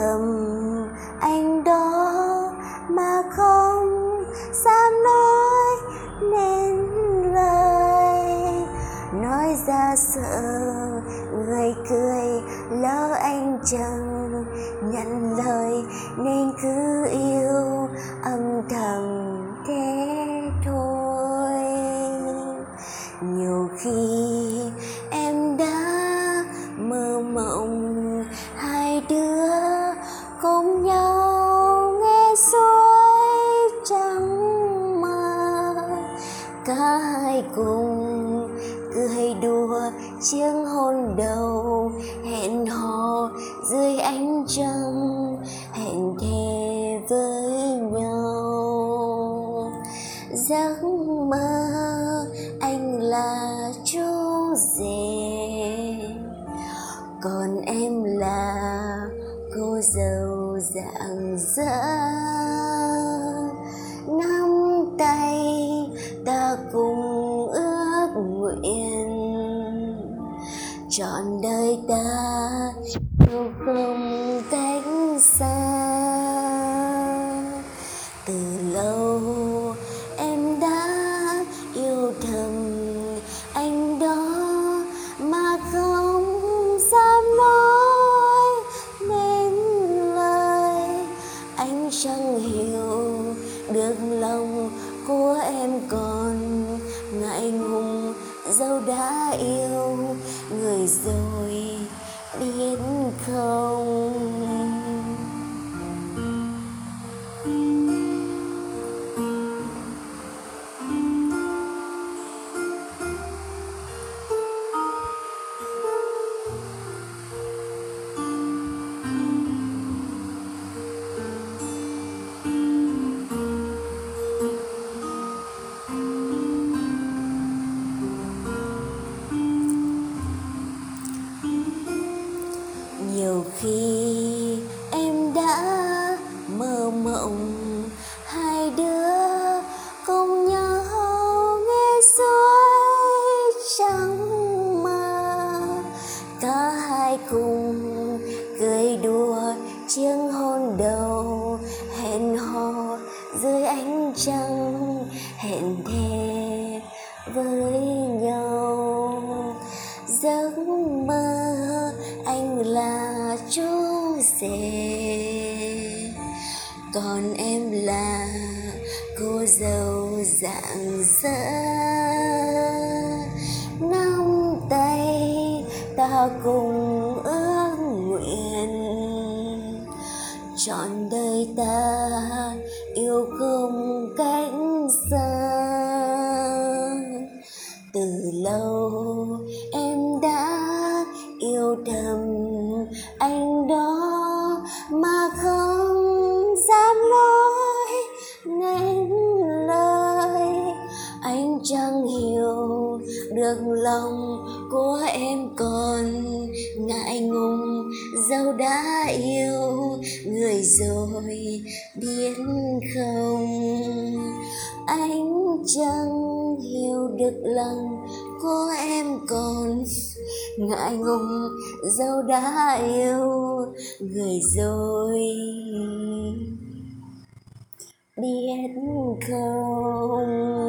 thầm anh đó mà không dám nói nên lời. Nói ra sợ, người cười, lỡ anh chẳng nhận lời nên cứ yêu âm thầm thế thôi. Nhiều khi cả hai cùng, cười đùa chiếc hôn đầu, hẹn hò dưới ánh trăng, hẹn thề với nhau. Giấc mơ anh là chú rể, còn em là cô dâu dạng dỡ. Yên trọn đời ta yêu không cách xa. Từ lâu em đã yêu thầm anh đó mà không dám nói nên lời. Anh chẳng hiểu được lòng của em còn dâu đã yêu người rồi biết không. Hai cùng cười đùa chiếc hôn đầu? Hẹn hò dưới ánh trăng, hẹn thề với nhau. Giấc mơ anh là chú rể, còn em là cô dâu dạng dỡ. Nắm tay ta cùng trọn đời ta, yêu không cách xa. Từ lâu em đã yêu thầm anh đó. Của em còn ngại ngùng dẫu đã yêu, người rồi biết không? Anh chẳng hiểu được lòng của em còn ngại ngùng dẫu đã yêu, người rồi biết không?